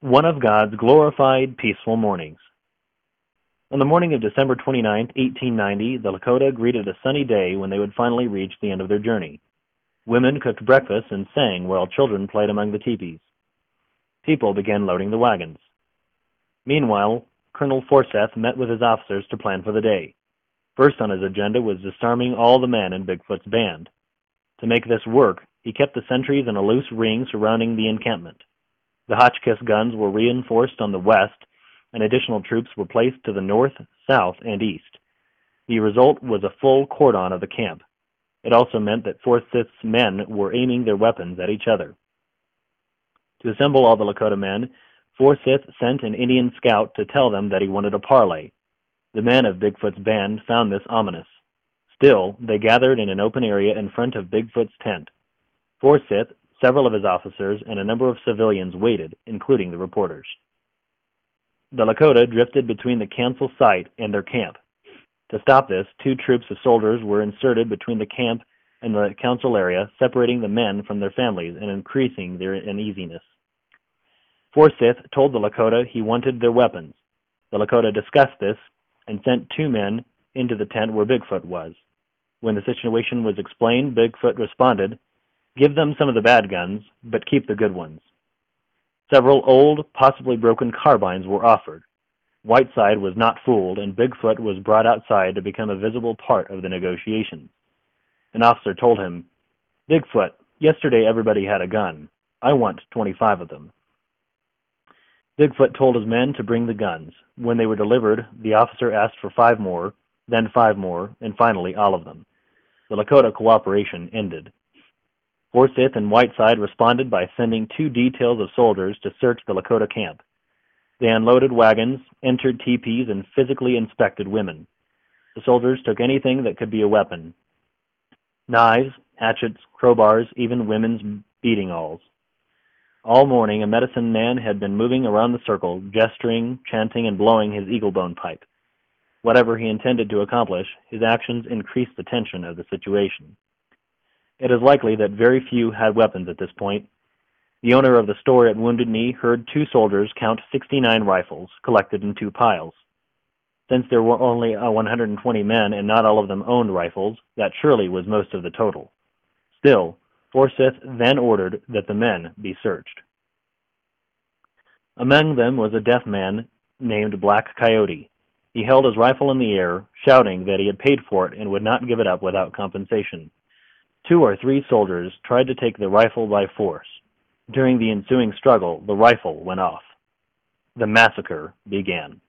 one of God's glorified, peaceful mornings. On the morning of December 29, 1890, the Lakota greeted a sunny day when they would finally reach the end of their journey. Women cooked breakfast and sang while children played among the teepees. People began loading the wagons. Meanwhile, Colonel Forsyth met with his officers to plan for the day. First on his agenda was disarming all the men in Bigfoot's band. To make this work, he kept the sentries in a loose ring surrounding the encampment. The Hotchkiss guns were reinforced on the west, and additional troops were placed to the north, south, and east. The result was a full cordon of the camp. It also meant that Forsyth's men were aiming their weapons at each other. To assemble all the Lakota men, Forsyth sent an Indian scout to tell them that he wanted a parley. The men of Bigfoot's band found this ominous. Still, they gathered in an open area in front of Bigfoot's tent. Forsyth Several of his officers and a number of civilians waited, including the reporters. The Lakota drifted between the council site and their camp. To stop this, two troops of soldiers were inserted between the camp and the council area, separating the men from their families and increasing their uneasiness. Forsyth told the Lakota he wanted their weapons. The Lakota discussed this and sent two men into the tent where Bigfoot was. When the situation was explained, Bigfoot responded, Give them some of the bad guns, but keep the good ones. Several old, possibly broken carbines were offered. Whiteside was not fooled, and Bigfoot was brought outside to become a visible part of the negotiations. An officer told him, Bigfoot, yesterday everybody had a gun. I want 25 of them. Bigfoot told his men to bring the guns. When they were delivered, the officer asked for five more, then five more, and finally all of them. The Lakota cooperation ended. Forsyth and Whiteside responded by sending two details of soldiers to search the Lakota camp. They unloaded wagons, entered teepees, and physically inspected women. The soldiers took anything that could be a weapon knives, hatchets, crowbars, even women's beating awls. All morning, a medicine man had been moving around the circle, gesturing, chanting, and blowing his eagle bone pipe. Whatever he intended to accomplish, his actions increased the tension of the situation. It is likely that very few had weapons at this point. The owner of the store at Wounded Knee heard two soldiers count 69 rifles collected in two piles. Since there were only uh, 120 men and not all of them owned rifles, that surely was most of the total. Still, Forsyth then ordered that the men be searched. Among them was a deaf man named Black Coyote. He held his rifle in the air, shouting that he had paid for it and would not give it up without compensation. Two or three soldiers tried to take the rifle by force. During the ensuing struggle, the rifle went off. The massacre began.